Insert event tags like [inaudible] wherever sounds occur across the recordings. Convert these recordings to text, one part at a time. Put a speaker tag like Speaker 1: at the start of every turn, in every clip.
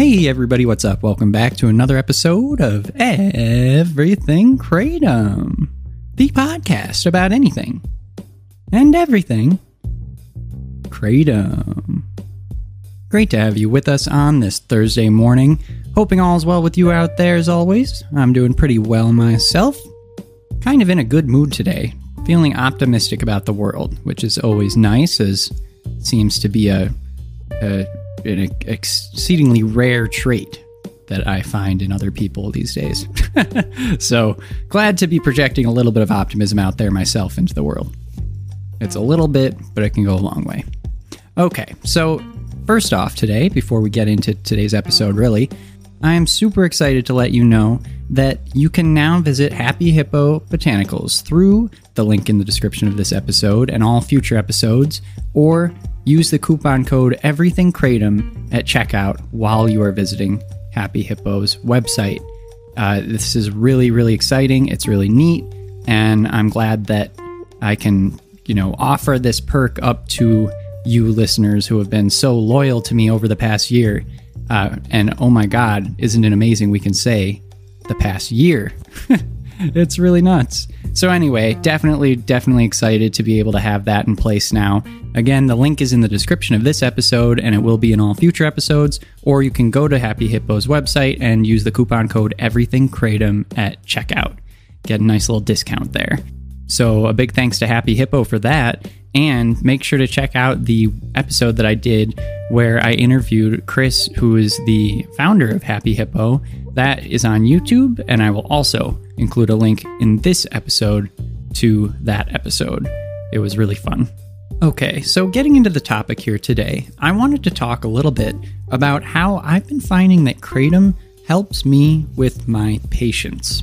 Speaker 1: Hey, everybody, what's up? Welcome back to another episode of Everything Kratom, the podcast about anything and everything Kratom. Great to have you with us on this Thursday morning. Hoping all is well with you out there as always. I'm doing pretty well myself. Kind of in a good mood today, feeling optimistic about the world, which is always nice, as seems to be a, a an exceedingly rare trait that I find in other people these days. [laughs] so glad to be projecting a little bit of optimism out there myself into the world. It's a little bit, but it can go a long way. Okay, so first off, today, before we get into today's episode, really, I am super excited to let you know that you can now visit Happy Hippo Botanicals through the link in the description of this episode and all future episodes, or use the coupon code EverythingKratom at checkout while you are visiting Happy Hippo's website. Uh, this is really, really exciting. It's really neat, and I'm glad that I can, you know, offer this perk up to you listeners who have been so loyal to me over the past year. Uh, and oh my God, isn't it amazing we can say the past year? [laughs] it's really nuts. So, anyway, definitely, definitely excited to be able to have that in place now. Again, the link is in the description of this episode and it will be in all future episodes. Or you can go to Happy Hippo's website and use the coupon code EverythingKratom at checkout. Get a nice little discount there. So, a big thanks to Happy Hippo for that. And make sure to check out the episode that I did where I interviewed Chris, who is the founder of Happy Hippo. That is on YouTube, and I will also include a link in this episode to that episode. It was really fun. Okay, so getting into the topic here today, I wanted to talk a little bit about how I've been finding that Kratom helps me with my patience.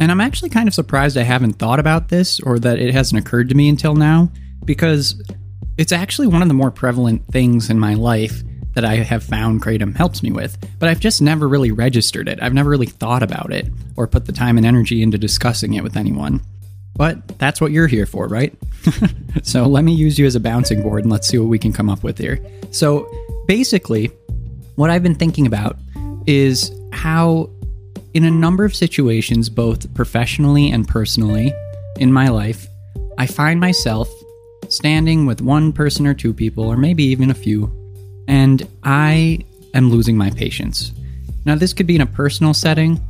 Speaker 1: And I'm actually kind of surprised I haven't thought about this or that it hasn't occurred to me until now because it's actually one of the more prevalent things in my life that I have found Kratom helps me with, but I've just never really registered it. I've never really thought about it or put the time and energy into discussing it with anyone. But that's what you're here for, right? [laughs] so let me use you as a bouncing board and let's see what we can come up with here. So basically, what I've been thinking about is how, in a number of situations, both professionally and personally in my life, I find myself standing with one person or two people, or maybe even a few, and I am losing my patience. Now, this could be in a personal setting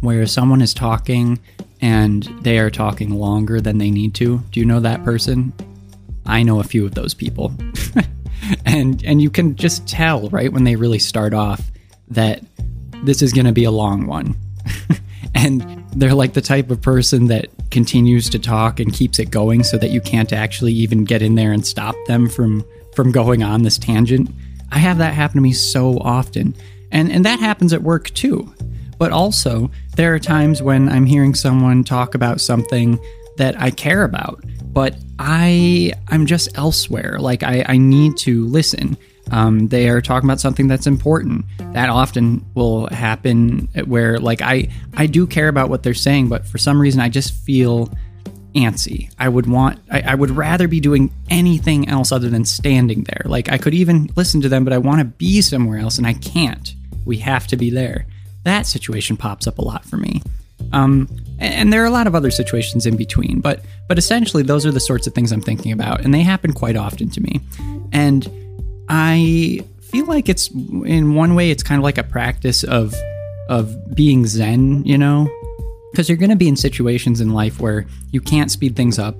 Speaker 1: where someone is talking and they are talking longer than they need to. Do you know that person? I know a few of those people. [laughs] and and you can just tell, right, when they really start off that this is going to be a long one. [laughs] and they're like the type of person that continues to talk and keeps it going so that you can't actually even get in there and stop them from from going on this tangent. I have that happen to me so often. And and that happens at work too. But also, there are times when I'm hearing someone talk about something that I care about, but I I'm just elsewhere. Like I, I need to listen. Um, they are talking about something that's important. That often will happen where like I I do care about what they're saying, but for some reason I just feel antsy. I would want I, I would rather be doing anything else other than standing there. Like I could even listen to them, but I want to be somewhere else and I can't. We have to be there. That situation pops up a lot for me. Um, and, and there are a lot of other situations in between, but but essentially those are the sorts of things I'm thinking about, and they happen quite often to me. And I feel like it's in one way it's kind of like a practice of of being zen, you know? Because you're going to be in situations in life where you can't speed things up.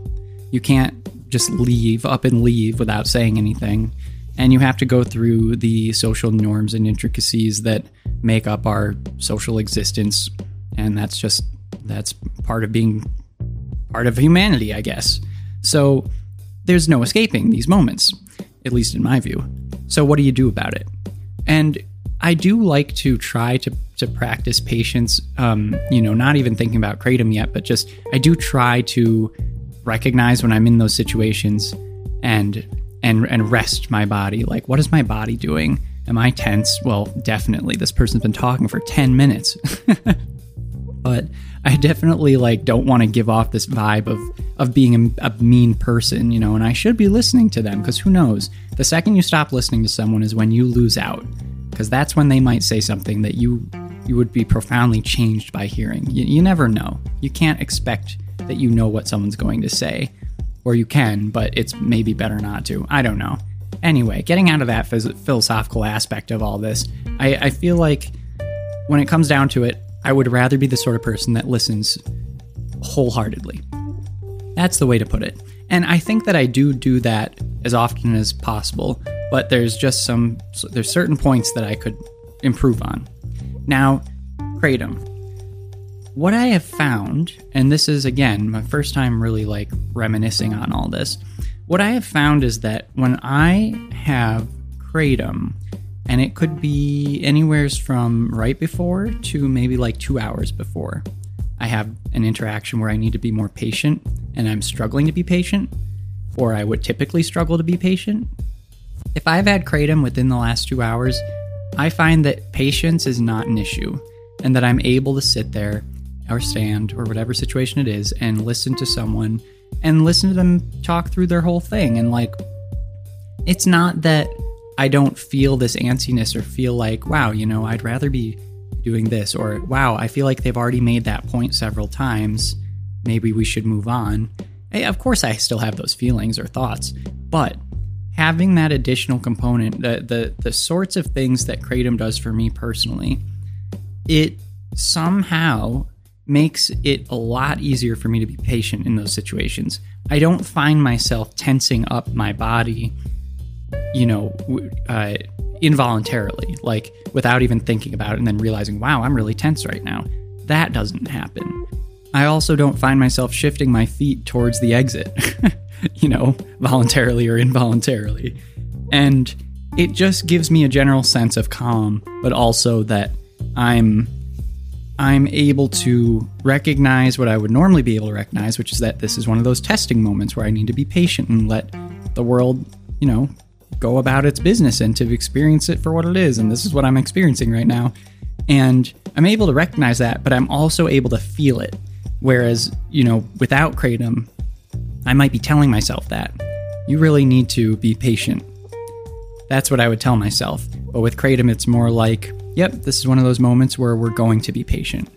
Speaker 1: You can't just leave up and leave without saying anything. And you have to go through the social norms and intricacies that make up our social existence. And that's just, that's part of being part of humanity, I guess. So there's no escaping these moments. at least in my view. So, what do you do about it? And I do like to try to to practice patience. Um, you know, not even thinking about kratom yet, but just I do try to recognize when I'm in those situations and and and rest my body. Like, what is my body doing? Am I tense? Well, definitely. This person's been talking for ten minutes. [laughs] but I definitely like don't want to give off this vibe of of being a, a mean person, you know, and I should be listening to them because who knows? The second you stop listening to someone is when you lose out because that's when they might say something that you you would be profoundly changed by hearing. You, you never know. You can't expect that you know what someone's going to say, or you can, but it's maybe better not to. I don't know. Anyway, getting out of that phys- philosophical aspect of all this, I, I feel like when it comes down to it, I would rather be the sort of person that listens wholeheartedly. That's the way to put it. And I think that I do do that as often as possible, but there's just some there's certain points that I could improve on. Now, kratom. What I have found, and this is again my first time really like reminiscing on all this. What I have found is that when I have kratom, and it could be anywheres from right before to maybe like two hours before. I have an interaction where I need to be more patient and I'm struggling to be patient, or I would typically struggle to be patient. If I've had Kratom within the last two hours, I find that patience is not an issue and that I'm able to sit there or stand or whatever situation it is and listen to someone and listen to them talk through their whole thing. And like, it's not that I don't feel this antsiness or feel like, wow, you know, I'd rather be doing this, or wow, I feel like they've already made that point several times. Maybe we should move on. Hey, of course, I still have those feelings or thoughts, but having that additional component, the the the sorts of things that Kratom does for me personally, it somehow makes it a lot easier for me to be patient in those situations. I don't find myself tensing up my body you know, uh, involuntarily, like without even thinking about it and then realizing, wow, I'm really tense right now. That doesn't happen. I also don't find myself shifting my feet towards the exit, [laughs] [laughs] you know, voluntarily or involuntarily. And it just gives me a general sense of calm, but also that I'm I'm able to recognize what I would normally be able to recognize, which is that this is one of those testing moments where I need to be patient and let the world, you know, go about its business and to experience it for what it is. And this is what I'm experiencing right now. And I'm able to recognize that, but I'm also able to feel it. Whereas, you know, without Kratom, I might be telling myself that. You really need to be patient. That's what I would tell myself. But with Kratom, it's more like, yep, this is one of those moments where we're going to be patient.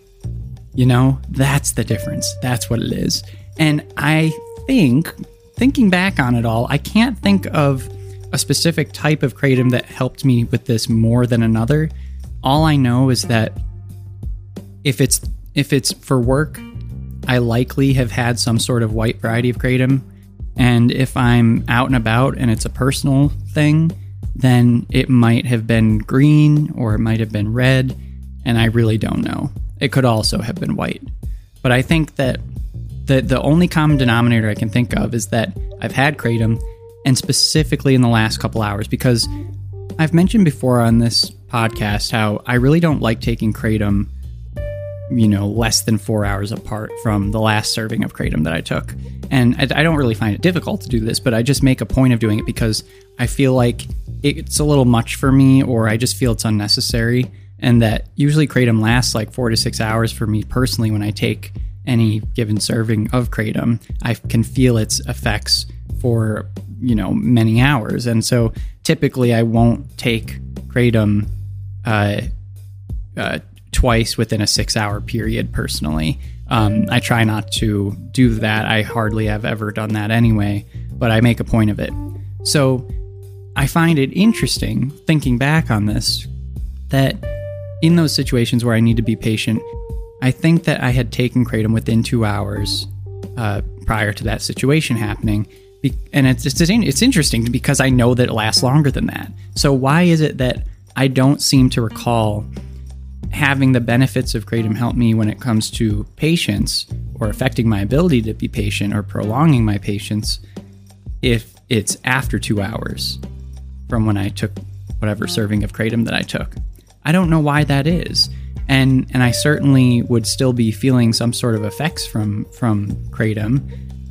Speaker 1: You know, that's the difference. That's what it is. And I think, thinking back on it all, I can't think of a specific type of kratom that helped me with this more than another. All I know is that if it's if it's for work, I likely have had some sort of white variety of kratom, and if I'm out and about and it's a personal thing, then it might have been green or it might have been red, and I really don't know. It could also have been white. But I think that the the only common denominator I can think of is that I've had kratom and specifically in the last couple hours because I've mentioned before on this podcast how I really don't like taking kratom, you know, less than four hours apart from the last serving of kratom that I took. And I, I don't really find it difficult to do this, but I just make a point of doing it because I feel like it's a little much for me or I just feel it's unnecessary. And that usually kratom lasts like four to six hours for me personally when I take any given serving of kratom. I can feel its effects for you know many hours, and so typically I won't take kratom uh, uh, twice within a six-hour period. Personally, um, I try not to do that. I hardly have ever done that anyway, but I make a point of it. So I find it interesting thinking back on this that in those situations where I need to be patient, I think that I had taken kratom within two hours uh, prior to that situation happening, and it's just it's interesting because I know that it lasts longer than that. So why is it that I don't seem to recall having the benefits of kratom help me when it comes to patience or affecting my ability to be patient or prolonging my patience if it's after two hours? from when I took whatever serving of kratom that I took. I don't know why that is. And and I certainly would still be feeling some sort of effects from from kratom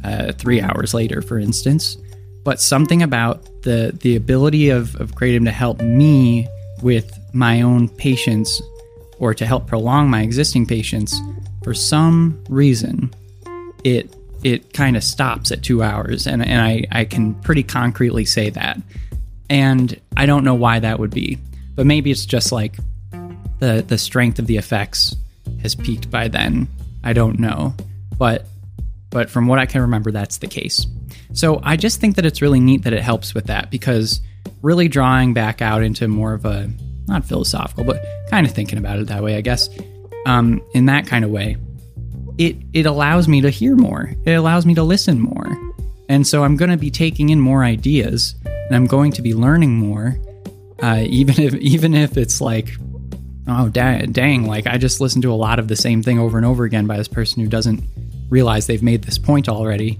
Speaker 1: uh, three hours later, for instance. But something about the the ability of, of kratom to help me with my own patience or to help prolong my existing patience, for some reason, it it kind of stops at two hours, and, and I, I can pretty concretely say that. And I don't know why that would be, but maybe it's just like the the strength of the effects has peaked by then. I don't know, but but from what I can remember, that's the case. So I just think that it's really neat that it helps with that because really drawing back out into more of a not philosophical, but kind of thinking about it that way, I guess. Um, in that kind of way, it it allows me to hear more. It allows me to listen more, and so I'm going to be taking in more ideas, and I'm going to be learning more, uh, [laughs] even if even if it's like, oh dang, dang, like I just listened to a lot of the same thing over and over again by this person who doesn't realize they've made this point already,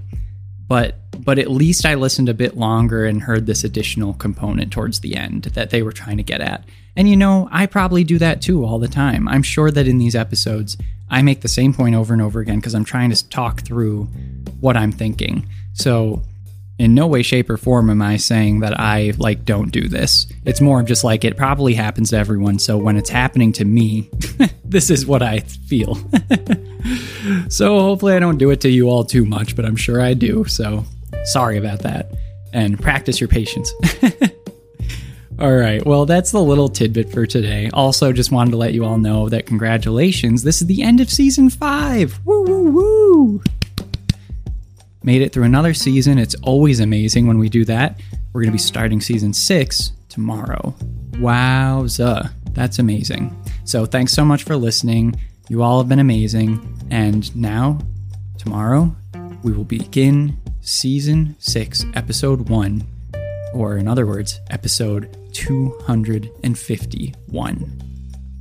Speaker 1: but but at least I listened a bit longer and heard this additional component towards the end that they were trying to get at. And you know, I probably do that too all the time. I'm sure that in these episodes, I make the same point over and over again because I'm trying to talk through what I'm thinking. So, in no way, shape, or form am I saying that I like don't do this. It's more of just like it probably happens to everyone. So when it's happening to me, [laughs] this is what I feel. [laughs] so hopefully I don't do it to you all too much, but I'm sure I do. So sorry about that. And practice your patience. [laughs] All right. Well, that's the little tidbit for today. Also, just wanted to let you all know that congratulations. This is the end of season five. Woo, woo, woo. Made it through another season. It's always amazing when we do that. We're going to be starting season six tomorrow. Wowza. That's amazing. So, thanks so much for listening. You all have been amazing. And now, tomorrow, we will begin season six, episode one, or in other words, episode 251.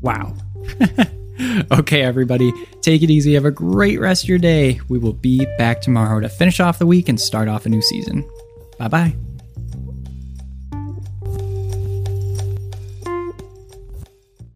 Speaker 1: Wow. [laughs] [laughs] okay, everybody, take it easy. Have a great rest of your day. We will be back tomorrow to finish off the week and start off a new season. Bye bye.